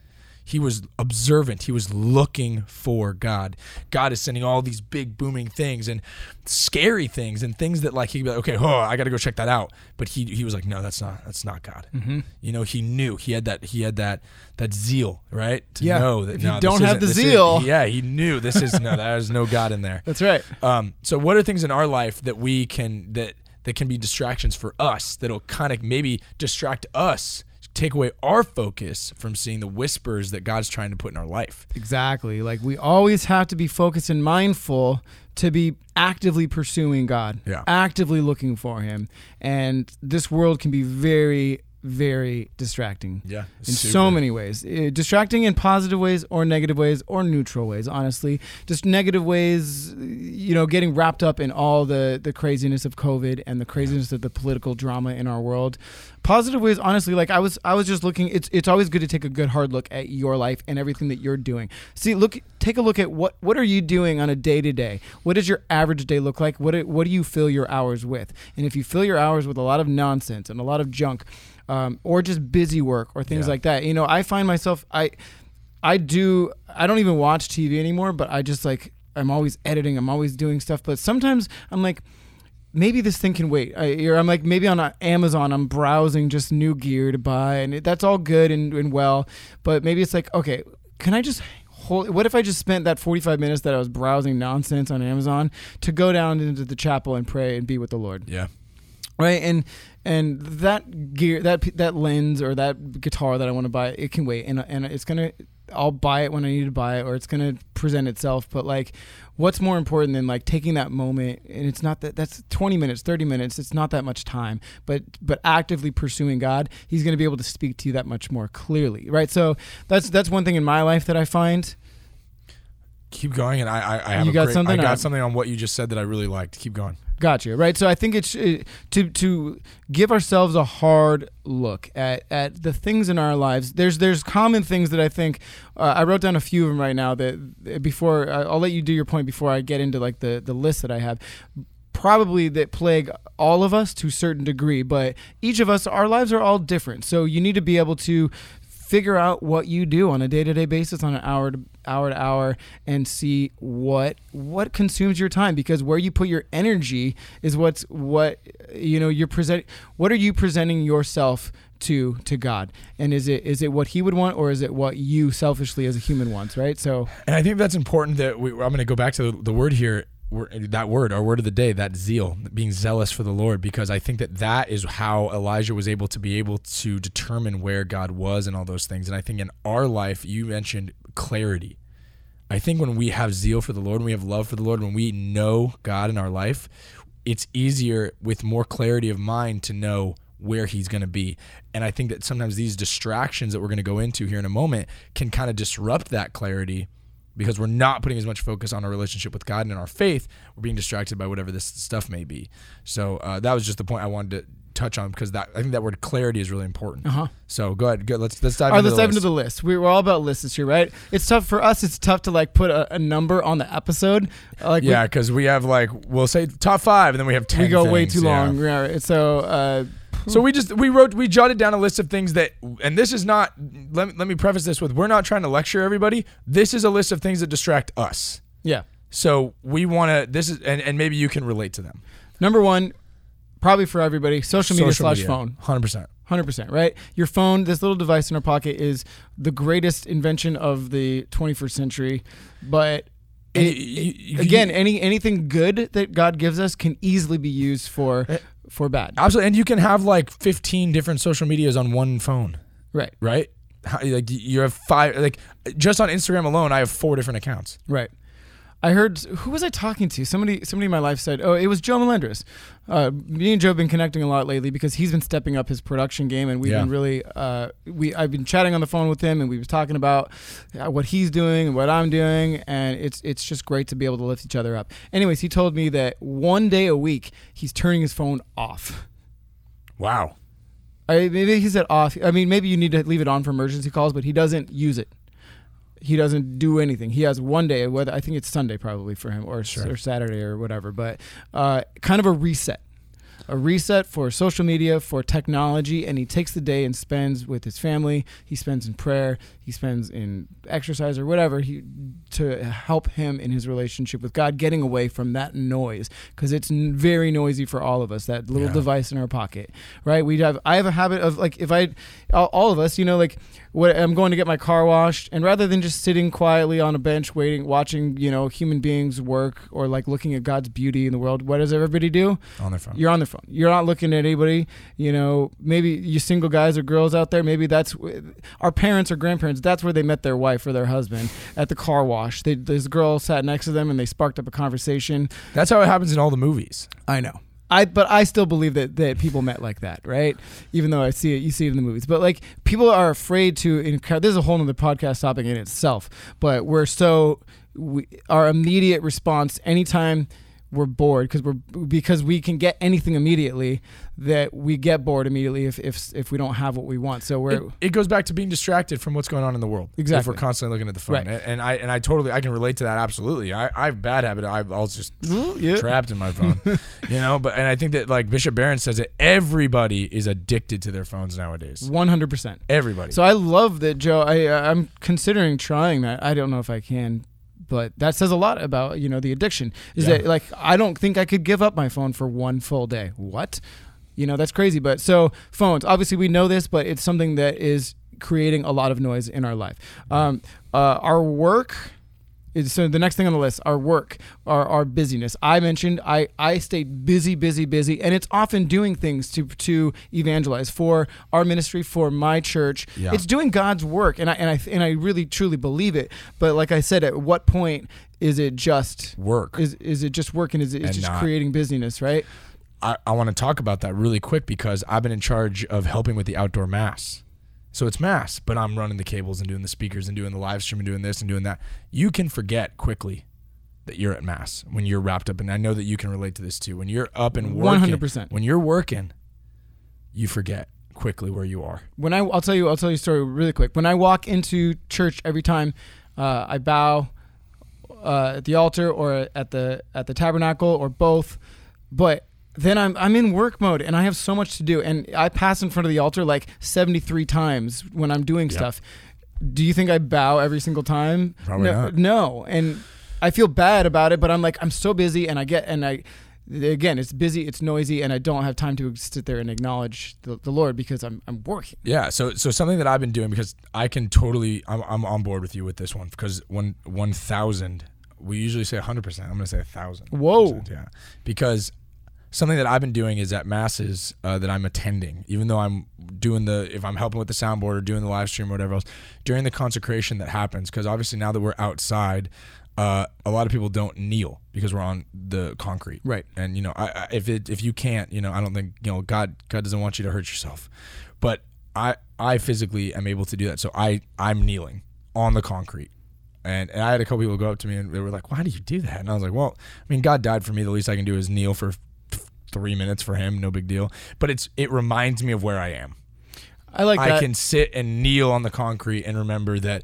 He was observant. He was looking for God. God is sending all these big booming things and scary things and things that like he'd be like, okay, oh, I got to go check that out. But he he was like, no, that's not that's not God. Mm-hmm. You know, he knew he had that he had that that zeal, right? To Yeah. know that If you no, this don't have the this is- zeal- yeah, he knew this is no, there is no God in there. That's right. Um, so what are things in our life that we can that that can be distractions for us that'll kind of maybe distract us, take away our focus from seeing the whispers that God's trying to put in our life. Exactly. Like we always have to be focused and mindful to be actively pursuing God, Yeah. actively looking for Him. And this world can be very, very distracting. Yeah, in so many ways. Uh, distracting in positive ways or negative ways or neutral ways, honestly. Just negative ways, uh, you know, getting wrapped up in all the, the craziness of COVID and the craziness of the political drama in our world. Positive ways, honestly, like I was I was just looking it's it's always good to take a good hard look at your life and everything that you're doing. See, look take a look at what what are you doing on a day to day? What does your average day look like? What what do you fill your hours with? And if you fill your hours with a lot of nonsense and a lot of junk, um, or just busy work or things Yeah. like that. You know, I find myself I I do I don't even watch TV anymore, but I just like I'm always editing, I'm always doing stuff, but sometimes I'm like maybe this thing can wait. I, I'm like maybe on uh, Amazon I'm browsing just new gear to buy and it, that's all good and, and well, but maybe it's like okay, can I just hold what if I just spent that 45 minutes that I was browsing nonsense on Amazon to go down into the chapel and pray and be with the Lord? Yeah. Right? And and that gear that that lens or that guitar that i want to buy it can wait. And and it's gonna i'll buy it when i need to buy it or it's gonna present itself. But like what's more important than like taking that moment? And it's not that that's 20 minutes 30 minutes it's not that much time. But but actively pursuing god he's going to be able to speak to you that much more clearly. Right? So that's that's one thing in my life that i find. Keep going, and I I, I have You a got great, something? I got something on what you just said that I really liked. Keep going. Gotcha. Right. So I think it's uh, to to give ourselves a hard look at at the things in our lives. There's there's common things that I think uh, I wrote down a few of them right now. That before I'll let you do your point before I get into like the the list that I have. Probably that plague all of us to a certain degree, but each of us, our lives are all different. So you need to be able to figure out what you do on a day-to-day basis on an hour to hour to hour and see what what consumes your time because where you put your energy is what's what you know you're present what are you presenting yourself to to God? And is it is it what he would want or is it what you selfishly as a human wants right? So And I think that's important that we, I'm going to go back to the, the word here, that word, our word of the day, that zeal, being zealous for the Lord, because I think that that is how Elijah was able to be able to determine where God was and all those things. And I think in our life, you mentioned clarity. I think when we have zeal for the Lord, when we have love for the Lord, when we know God in our life, it's easier with more clarity of mind to know where he's going to be. And I think that sometimes these distractions that we're going to go into here in a moment can kind of disrupt that clarity because we're not putting as much focus on our relationship with God and in our faith. We're being distracted by whatever this stuff may be. So uh, that was just the point I wanted to touch on because that I think that word clarity is really important. uh-huh So go ahead, go, let's let's dive all right into let's the dive into list. the list we, we're all about lists this year right it's tough for us it's tough to like put a, a number on the episode like yeah, because we have like we'll say top five, and then we have ten. we, go way too yeah. long yeah, so uh So we just we wrote we jotted down a list of things that and this is not let me, let me preface this with we're not trying to lecture everybody. This is a list of things that distract us. yeah So we want to this is and, and maybe you can relate to them. number one probably for everybody social media slash phone 100%. Hundred percent, right? Your phone, this little device in our pocket, is the greatest invention of the 21st century. But And it, you- you- you- again, any anything good that God gives us can easily be used for Eh. For bad, Absolutely. And you can have like 15 different social medias on one phone, right? right? How, like you have five like just on Instagram alone I have four different accounts. Right. I heard who was I talking to? Somebody somebody in my life said, "Oh, it was Joe Melendres." Uh, me and Joe have been connecting a lot lately because he's been stepping up his production game, and we've Yeah. been really uh, we I've been chatting on the phone with him, and we was talking about uh, what he's doing and what I'm doing, and it's it's just great to be able to lift each other up. Anyways, he told me that one day a week he's turning his phone off. Wow. I, maybe he said off. I mean, maybe you need to leave it on for emergency calls, but he doesn't use it. He doesn't do anything. He has one day, whether I think it's Sunday probably for him, or, Sure. or Saturday or whatever. But uh, kind of a reset, a reset for social media, for technology, and he takes the day and spends with his family. He spends in prayer. He spends in exercise or whatever he to help him in his relationship with God, getting away from that noise because it's n- very noisy for all of us. That little Yeah. device in our pocket, right? We have. I have a habit of like if I, all, all of us, you know, like what I'm going to get my car washed, and rather than just sitting quietly on a bench waiting, watching, you know, human beings work or like looking at God's beauty in the world, what does everybody do? On their phone. You're on their phone. You're not looking at anybody. You know, maybe you single guys or girls out there. Maybe that's our parents or grandparents. That's where they met their wife or their husband at the car wash. They, this girl sat next to them and they sparked up a conversation. That's how it happens in all the movies. I know. I but I still believe that that people met like that, right? Even though I see it, you see it in the movies. But like people are afraid to. encounter This is a whole other podcast topic in itself. But we're so we, our immediate response anytime we're bored because we're because we can get anything immediately that we get bored immediately if if if we don't have what we want. So we're It, it goes back to being distracted from what's going on in the world. Exactly. If we're constantly looking at the phone. Right. And, I and I totally I can relate to that absolutely. I, I have a bad habit. I, I was just yeah. trapped in my phone. you know, but and I think that like Bishop Barron says that everybody is addicted to their phones nowadays. one hundred percent. Everybody. So I love that Joe. I uh, I'm considering trying that. I don't know if I can, but that says a lot about you know the addiction. Is Yeah. that like I don't think I could give up my phone for one full day. What? You know that's crazy. But so phones. Obviously we know this, but it's something that is creating a lot of noise in our life. Um, uh, our work. So the next thing on the list, our work, our, our busyness. I mentioned I, I stay busy, busy, busy, and it's often doing things to to evangelize for our ministry, for my church. Yeah. It's doing God's work, and I and I and I really truly believe it. But like I said, at what point is it just Work. is is it just work and is it And just not- creating busyness, right? I, I want to talk about that really quick because I've been in charge of helping with the outdoor mass. So it's mass, but I'm running the cables and doing the speakers and doing the live stream and doing this and doing that. You can forget quickly that you're at mass when you're wrapped up. And I know that you can relate to this too. When you're up and working, 100%. when you're working, you forget quickly where you are. when I I'll tell you I'll tell you a story really quick. When I walk into church every time, uh, I bow uh, at the altar or at the at the tabernacle or both, but then I'm I'm in work mode and I have so much to do and I pass in front of the altar like 73 times when I'm doing Yep. stuff. Do you think I bow every single time? Probably no, not. No, and I feel bad about it, but I'm like I'm so busy and I get and I again it's busy, it's noisy, and I don't have time to sit there and acknowledge the, the Lord because I'm I'm working. Yeah, so so something that I've been doing because I can totally I'm, I'm on board with you with this one because one one thousand we usually say hundred percent I'm gonna say a thousand. Whoa. yeah, because something that I've been doing is at masses uh, that I'm attending, even though I'm doing the if I'm helping with the soundboard or doing the live stream or whatever else during the consecration that happens because obviously now that we're outside. Uh, a lot of people don't kneel because we're on the concrete, Right. And you know, I, I, if it if you can't, you know, I don't think you know God God doesn't want you to hurt yourself, but I I physically am able to do that. So I I'm kneeling on the concrete. And, and I had a couple people go up to me and they were like, "Why do you do that?" And I was like, "Well, I mean, God died for me. The least I can do is kneel for three minutes for Him. No big deal. But it's it reminds me of where I am. I like I can sit and kneel on the concrete and remember that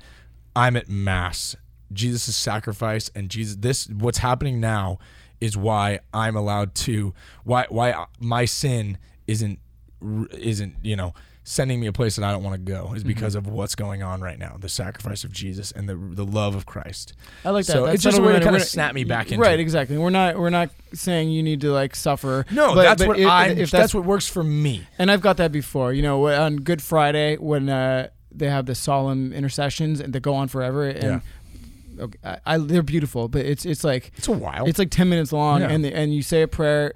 I'm at mass. Jesus' sacrifice and Jesus this what's happening now is why I'm allowed to why why my sin isn't isn't, you know, sending me a place that I don't want to go Mm-hmm. is because of what's going on right now, the sacrifice of Jesus and the the love of Christ. I like that. So That's it's just a way to kinda snap me back into right. Exactly. We're not we're not saying you need to like suffer. No, but- that's but what I If that's, that's, what works for me. and I've got that before. You know, on Good Friday when uh, they have the solemn intercessions and they go on forever. And okay, I, I, they're beautiful, but it's it's like It's a while. it's like ten minutes long, Yeah. and the, and you say a prayer.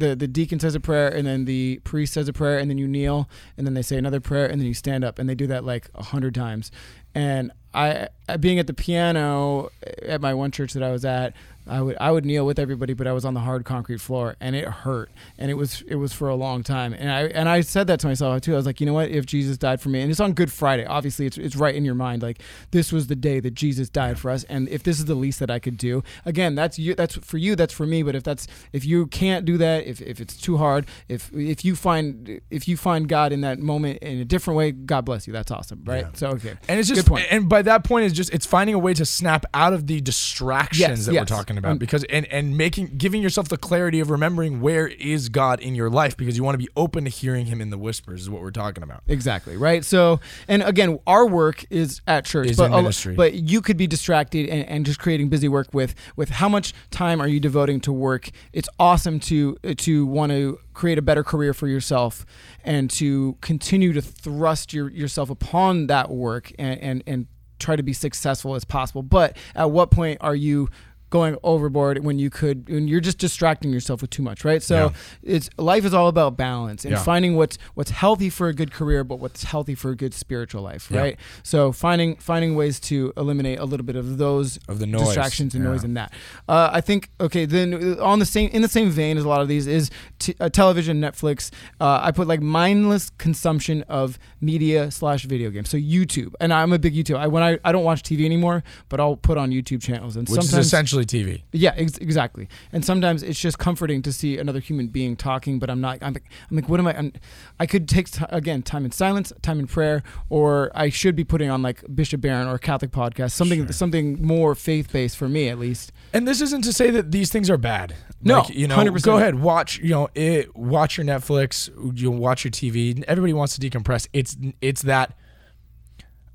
The, the deacon says a prayer and then the priest says a prayer and then you kneel and then they say another prayer and then you stand up and they do that like a hundred times. And I being at the piano at my one church that I was at I would I would kneel with everybody but I was on the hard concrete floor and it hurt and it was it was for a long time. And I and I said that to myself too. I was like you know what? If Jesus died for me and it's on Good Friday. Obviously it's it's right in your mind like this was the day that Jesus died for us and if this is the least that I could do again that's you that's for you that's for me but if that's if you can't do that if, if it's too hard if if you find if you find God in that moment in a different way God bless you. That's awesome right? Yeah. so okay. And it's just, and by that point, it's just it's finding a way to snap out of the distractions Yes, that yes. we're talking about, Um, because and and making giving yourself the clarity of remembering where is God in your life, because you want to be open to hearing Him in the whispers, is what we're talking about. Exactly right. So, and again, our work is at church, Is but in ministry. but you could be distracted and, and just creating busy work with with how much time are you devoting to work? It's awesome to to want to create a better career for yourself and to continue to thrust your, yourself upon that work and, and and try to be successful as possible. But at what point are you going overboard when you could when you're just distracting yourself with too much, right? So it's life is all about balance and Yeah. finding what's what's healthy for a good career, but what's healthy for a good spiritual life, Yeah. right? So finding finding ways to eliminate a little bit of those Of the noise. distractions and Yeah. noise in that. Uh, I think okay. Then on the same in the same vein as a lot of these is t- uh, television, Netflix. Uh, I put like mindless consumption of media slash video games. So YouTube, and I'm a big YouTube. I when I I don't watch TV anymore, but I'll put on YouTube channels and Which is sometimes essentially TV. yeah, ex- exactly. And sometimes it's just comforting to see another human being talking, but I'm not. I'm like, I'm like what am I? I'm, I could take t- again time in silence, time in prayer, or I should be putting on like Bishop Barron or a Catholic podcast, something Sure. something more faith based for me at least. And this isn't to say that these things are bad. No, Like, you know, 100%. go ahead, watch. You know, it, watch your Netflix. You watch your TV. Everybody wants to decompress. It's it's that.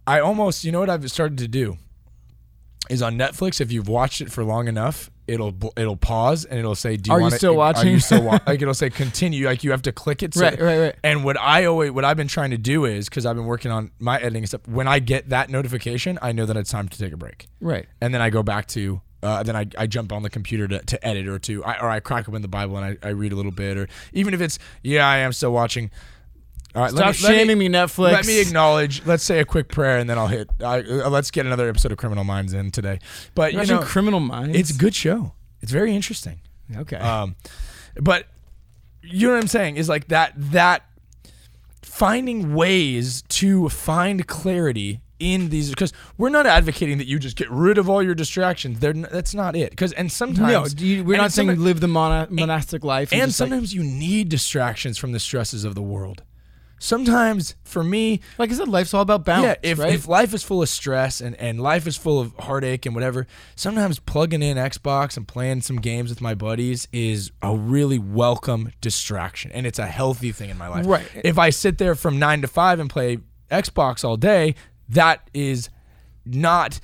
I almost, you know, what I've started to do is on Netflix. If you've watched it for long enough, it'll it'll pause and it'll say, "Do you Are you want still Are watching? you still wa-? like it'll say continue? Like you have to click it. So Right, right, right. And what I always, what I've been trying to do is because I've been working on my editing and stuff. When I get that notification, I know that it's time to take a break Right. and then I go back to uh, then I, I jump on the computer to, to edit or to I, or I crack open the Bible and I, I read a little bit or even if it's yeah I am still watching. All right, Stop let me, let shaming me, Netflix. Let me acknowledge. Let's say a quick prayer and then I'll hit. I, uh, let's get another episode of Criminal Minds in today. But you know, Criminal Minds. it's a good show. It's very interesting. okay. Um, but you know what I'm saying is like that that finding ways to find clarity in these because we're not advocating that you just get rid of all your distractions. They're, that's not it. Because and sometimes No, you, we're and not saying live the mona- monastic life. and like- sometimes you need distractions from the stresses of the world. Sometimes for me, like, I said, life's all about balance. yeah, if, right? if life is full of stress and, and life is full of heartache and whatever, sometimes plugging in Xbox and playing some games with my buddies is a really welcome distraction. And it's a healthy thing in my life. Right. If I sit there from nine to five and play Xbox all day, that is not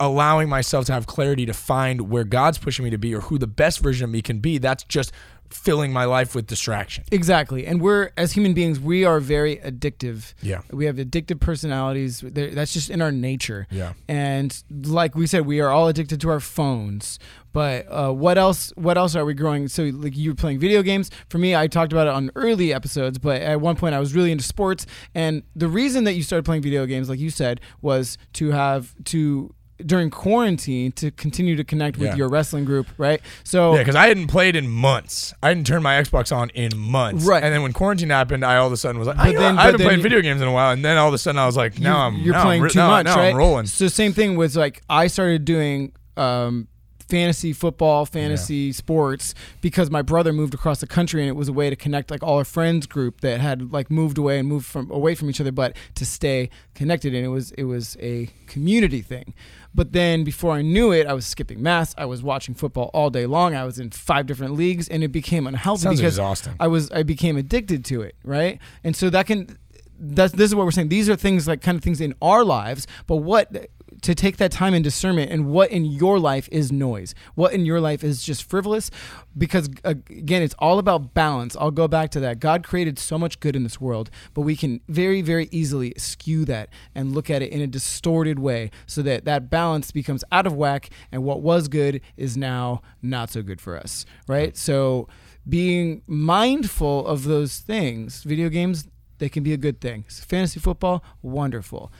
allowing myself to have clarity to find where God's pushing me to be or who the best version of me can be. That's just filling my life with distraction. Exactly. And we're, as human beings, we are very addictive. Yeah. We have addictive personalities. That's just in our nature. Yeah. And like we said, we are all addicted to our phones. But uh, what else? What else are we growing? So, like you were playing video games. For me, I talked about it on early episodes. But at one point, I was really into sports. And the reason that you started playing video games, like you said, was to have to during quarantine to continue to connect with Yeah. your wrestling group, right? So Yeah, because I hadn't played in months. I hadn't turned my Xbox on in months. Right. And then when quarantine happened, I all of a sudden was like, But I, then, I haven't played you- video games in a while. And then all of a sudden I was like, now I'm you're now I'm playing too now- much, now right? I'm rolling. So same thing was like I started doing um, fantasy football, fantasy sports because my brother moved across the country and it was a way to connect like all our friends group that had like moved away and moved from away from each other, but to stay connected. And it was it was a community thing. But then before I knew it, I was skipping mass. I was watching football all day long. I was in five different leagues, and it became unhealthy Sounds because exhausting. I was I became addicted to it, right? And so that can that's this is what we're saying. These are things like kind of things in our lives, but what to take that time and discernment and what in your life is noise what in your life is just frivolous because uh, again it's all about balance. I'll go back to that. God created so much good in this world but we can very very easily skew that and look at it in a distorted way so that that balance becomes out of whack and what was good is now not so good for us right. So being mindful of those things video games they can be a good thing. Fantasy football wonderful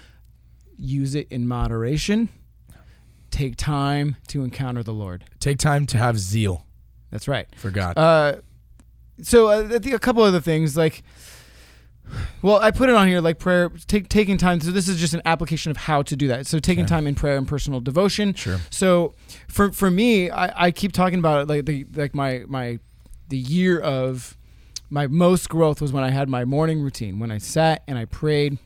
use it in moderation. Take time to encounter the Lord. Take time to have zeal That's right. for God. Uh, so uh, I think a couple other things like, well, I put it on here like prayer, take, taking time. So this is just an application of how to do that. So taking Okay. time in prayer and personal devotion. sure. So for for me, I, I keep talking about it like the like my my the year of my most growth was when I had my morning routine when I sat and I prayed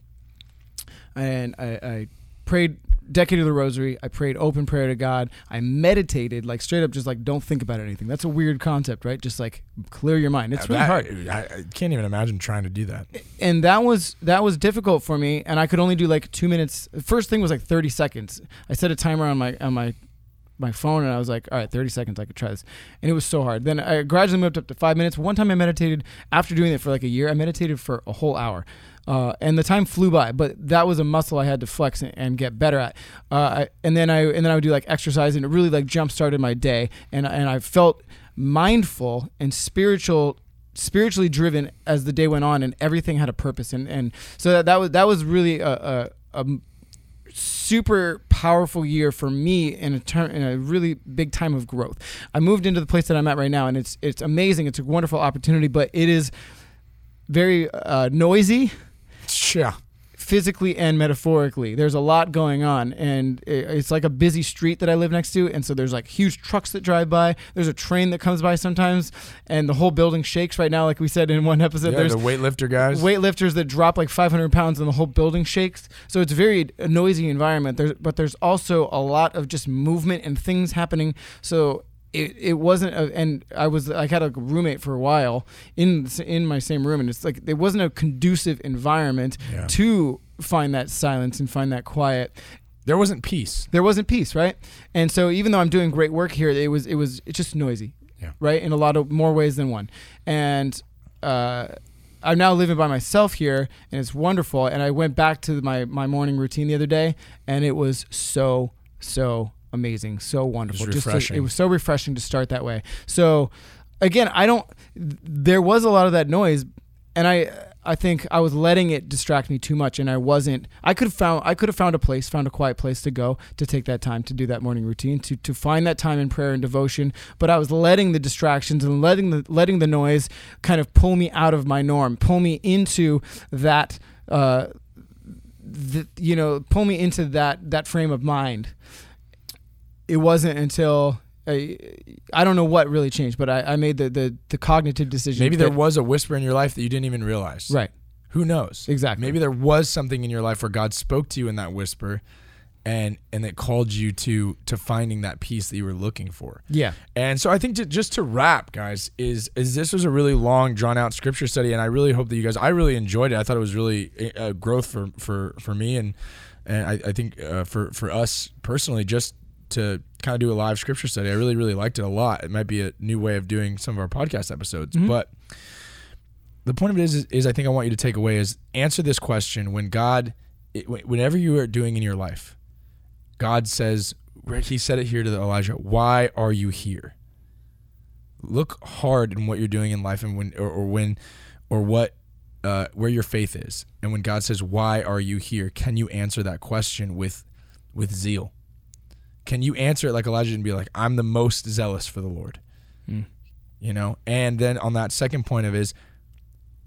and I, I prayed decade of the rosary. I prayed open prayer to god. I meditated like straight up just like don't think about anything. That's a weird concept right? Just like clear your mind. It's really hard. I, I can't even imagine trying to do that. and that was that was difficult for me and i could only do like two minutes. First thing was like 30 seconds. I set a timer on my on my my phone and i was like all right 30 seconds i could try this. And it was so hard. Then i gradually moved up to five minutes. One time i meditated. After doing it for like a year i meditated for a whole hour uh, and the time flew by, but that was a muscle I had to flex and, and get better at. Uh, I, and then I and then I would do like exercise, and it really like jump started my day. And and I felt mindful and spiritual spiritually driven as the day went on and everything had a purpose and and so that, that was that was really a, a, a super powerful year for me in a turn in a really big time of growth. I moved into the place that I'm at right now and it's it's amazing. It's a wonderful opportunity, but it is very uh, noisy Yeah. physically and metaphorically. There's a lot going on, and it's like a busy street that I live next to, and so there's like huge trucks that drive by. There's a train that comes by sometimes, and the whole building shakes right now, like we said in one episode. Yeah, there's the weightlifter guys. weightlifters that drop like 500 pounds, and the whole building shakes. So it's very a noisy environment. There's, but there's also a lot of just movement and things happening. So it, it wasn't a, and I was I had a roommate for a while in in my same room and it's like it wasn't a conducive environment Yeah. to find that silence and find that quiet There wasn't peace. there wasn't peace right and so even though I'm doing great work here it was it was it's just noisy Yeah. right in a lot of more ways than one and uh I'm now living by myself here and it's wonderful and I went back to my my morning routine the other day and it was so so amazing so wonderful was Just to- it was so refreshing to start that way so again I don't there was a lot of that noise and I I think I was letting it distract me too much, and I wasn't. I could have found I could have found a place, found a quiet place to go to take that time to do that morning routine, to to find that time in prayer and devotion. But I was letting the distractions and letting the letting the noise kind of pull me out of my norm, pull me into that. Uh, the, you know, pull me into that that frame of mind. It wasn't until I, I don't know what really changed, but I, I made the, the, the cognitive decision. Maybe there that- was a whisper in your life that you didn't even realize. right, Who knows? exactly. Maybe there was something in your life where God spoke to you in that whisper and and it called you to to finding that peace that you were looking for. yeah, And so I think to, just to wrap, guys, is is this was a really long, drawn out scripture study, and I really hope that you guys. I really enjoyed it. I thought it was really a, a growth for for for me, and and I, I think uh, for for us personally, just to kind of do a live scripture study, I really really liked it a lot. It might be a new way of doing some of our podcast episodes, Mhm. but the point of it is, is, is I think I want you to take away is answer this question when God, it, whenever you are doing in your life, God says, He said it here to Elijah, why are you here? Look hard in what you're doing in life and when, or, or when, or what, uh, where your faith is. And when God says, why are you here? Can you answer that question with, with zeal? Can you answer it like Elijah and be like, I'm the most zealous for the Lord? Mm. You know? And then on that second point of is,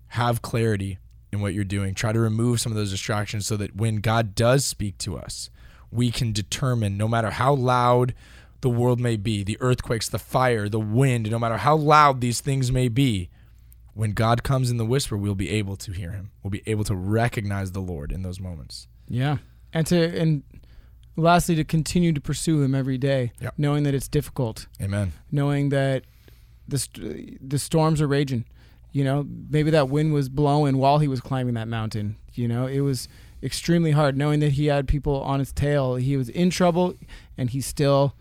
have clarity in what you're doing. Try to remove some of those distractions so that when God does speak to us, we can determine no matter how loud the world may be, the earthquakes, the fire, the wind, no matter how loud these things may be, when God comes in the whisper, we'll be able to hear him. We'll be able to recognize the Lord in those moments. yeah, and to and lastly to continue to pursue Him every day, Yep. knowing that it's difficult, Amen. knowing that the st- the storms are raging. You know, maybe that wind was blowing while he was climbing that mountain. You know, it was extremely hard knowing that he had people on his tail. He was in trouble, and he still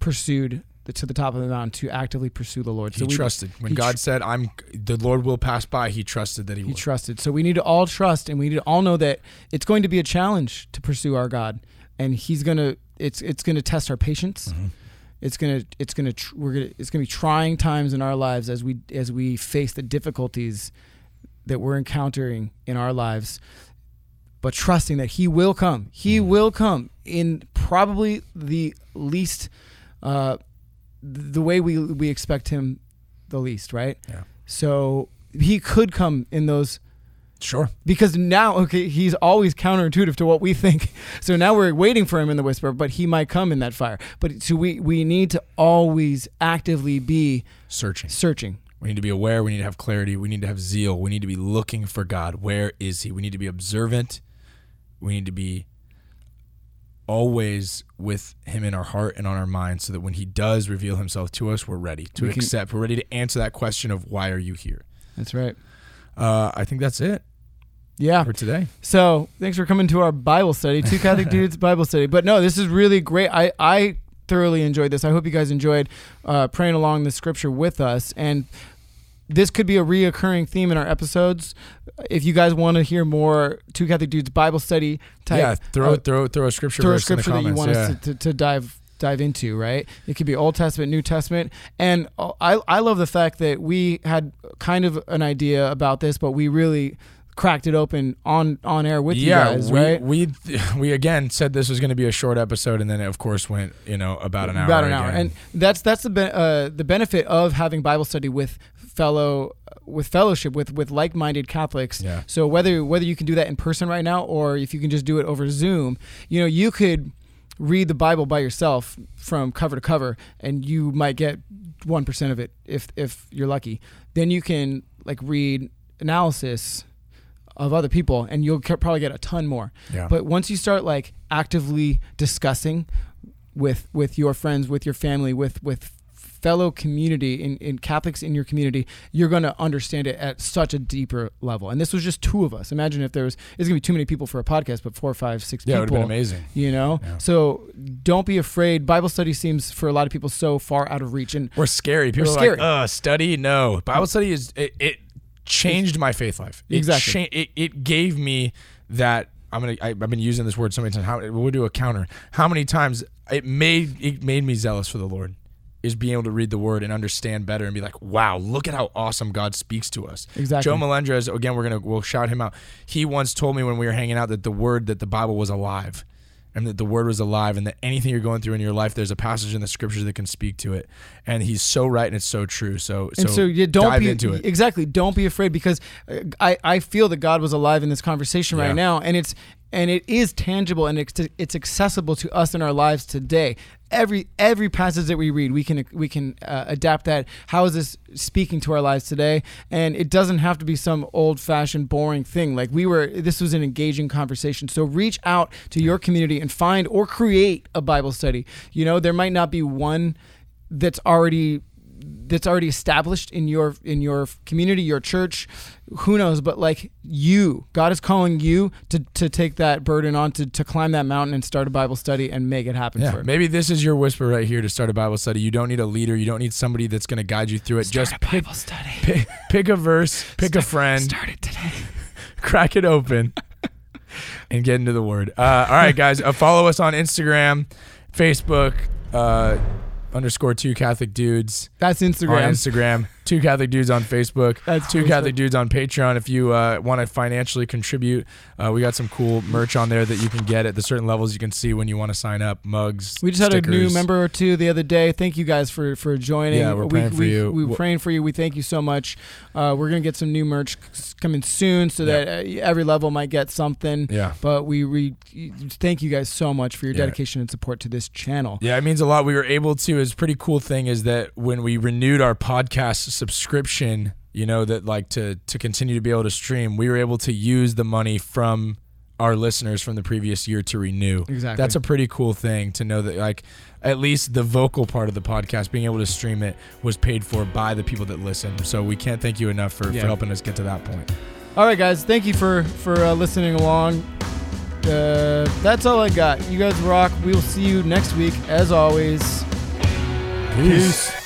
pursued the, to the top of the mountain to actively pursue the Lord. He we- trusted. When he God tr- said, "I'm the Lord will pass by," he trusted that he, He would. trusted. So we need to all trust, and we need to all know that it's going to be a challenge to pursue our God, and He's gonna. It's it's gonna test our patience. Mhm. It's gonna it's gonna tr- we're gonna it's gonna be trying times in our lives as we as we face the difficulties that we're encountering in our lives, but trusting that He will come. He Mhm. will come in probably the least, uh, the way we we expect Him, the least. Right. Yeah. So He could come in those Sure. because now okay he's always counterintuitive to what we think so now we're waiting for him in the whisper but he might come in that fire but so we we need to always actively be Searching. searching We need to be aware. We need to have clarity. We need to have zeal. We need to be looking for God. Where is He? We need to be observant. We need to be always with Him in our heart and on our mind so that when He does reveal Himself to us, we're ready to We can- accept. We're ready to answer that question of why are you here? that's right Uh, I think that's it yeah. for today. so thanks for coming to our bible study two catholic dudes bible study. But no this is really great. I i thoroughly enjoyed this. I hope you guys enjoyed uh, praying along the scripture with us. And this could be a reoccurring theme in our episodes. If you guys want to hear more two catholic dudes bible study type yeah, throw uh, throw throw a scripture throw a verse in the scripture that you want yeah. us to, to, to dive dive into, right? It could be Old Testament, New Testament, and I I love the fact that we had kind of an idea about this, but we really cracked it open on on air with yeah, you guys, we, right? we we again said this was going to be a short episode, and then it of course went you know about an hour. About an hour, again. and that's that's the be- uh, the benefit of having Bible study with fellow with fellowship with with like minded Catholics. yeah, So whether whether you can do that in person right now or if you can just do it over Zoom, you know, you could read the Bible by yourself from cover to cover and you might get 1% of it if if you're lucky. Then you can like read analysis of other people and you'll probably get a ton more. yeah. But once you start like actively discussing with with your friends, with your family, with with fellow community in, in Catholics in your community, you're gonna understand it at such a deeper level. And this was just two of us. Imagine if there was it's gonna be too many people for a podcast, but four, five, six yeah, it would have people. been amazing. You know? Yeah. So don't be afraid. Bible study seems for a lot of people so far out of reach. And Or scary. People are scary. like, "Uh, study? No, Bible study is it, it changed my faith life. It Exactly. cha- it, it gave me that. I'm gonna. I, I've been using this word so many times. How we'll do a counter. How many times it made it made me zealous for the Lord. is being able to read the word and understand better and be like, wow, look at how awesome God speaks to us. Exactly. Joe Melendrez, again, we're gonna we'll shout him out. He once told me when we were hanging out that the word that the Bible was alive. And that the word was alive, and that anything you're going through in your life, there's a passage in the scriptures that can speak to it. And he's so right, and it's so true. So, and so, so you don't dive be into it. exactly. Don't be afraid because uh, I I feel that God was alive in this conversation right now, and it's and it is tangible and it's it's accessible to us in our lives today. Every every passage that we read, we can we can uh, adapt that. How is this speaking to our lives today? And it doesn't have to be some old fashioned boring thing. Like we were, this was an engaging conversation. So reach out to your community and find or create a Bible study. You know, there might not be one that's already that's already established in your in your community, your church, who knows? But like you, God is calling you to to take that burden on to to climb that mountain and start a Bible study and make it happen Yeah, for. maybe this is your whisper right here to start a Bible study. You don't need a leader. You don't need somebody that's going to guide you through it. Start Just pick, Bible study. pick pick a verse, pick a friend, Start it today. crack it open, and get into the Word. Uh, all right, guys, uh, follow us on Instagram, Facebook, uh, underscore two Catholic dudes That's Instagram. on Instagram. Two Catholic dudes on Facebook, That's two. Catholic dudes on Patreon. If you uh, want to financially contribute, uh, we got some cool merch on there that you can get at the certain levels you can see when you want to sign up. Mugs. We just had a new member or two the other day. Thank you guys for for joining. Yeah, we're we, praying for we, you. We, are Wh- praying for you. We thank you so much. Uh, we're gonna get some new merch coming soon, so that uh, every level might get something. Yeah. But we re- thank you guys so much for your Yeah. dedication and support to this channel. Yeah, it means a lot. We were able to. Is a pretty cool thing is that when we renewed our podcast subscription, you know that like to to continue to be able to stream, we were able to use the money from our listeners from the previous year to renew. Exactly. That's a pretty cool thing to know that like at least the vocal part of the podcast, being able to stream it, was paid for by the people that listen. So we can't thank you enough for, Yeah. for helping us get to that point. All right, guys. Thank you for for uh, listening along. Uh, that's all I got. You guys rock. We will see you next week, as always. Peace.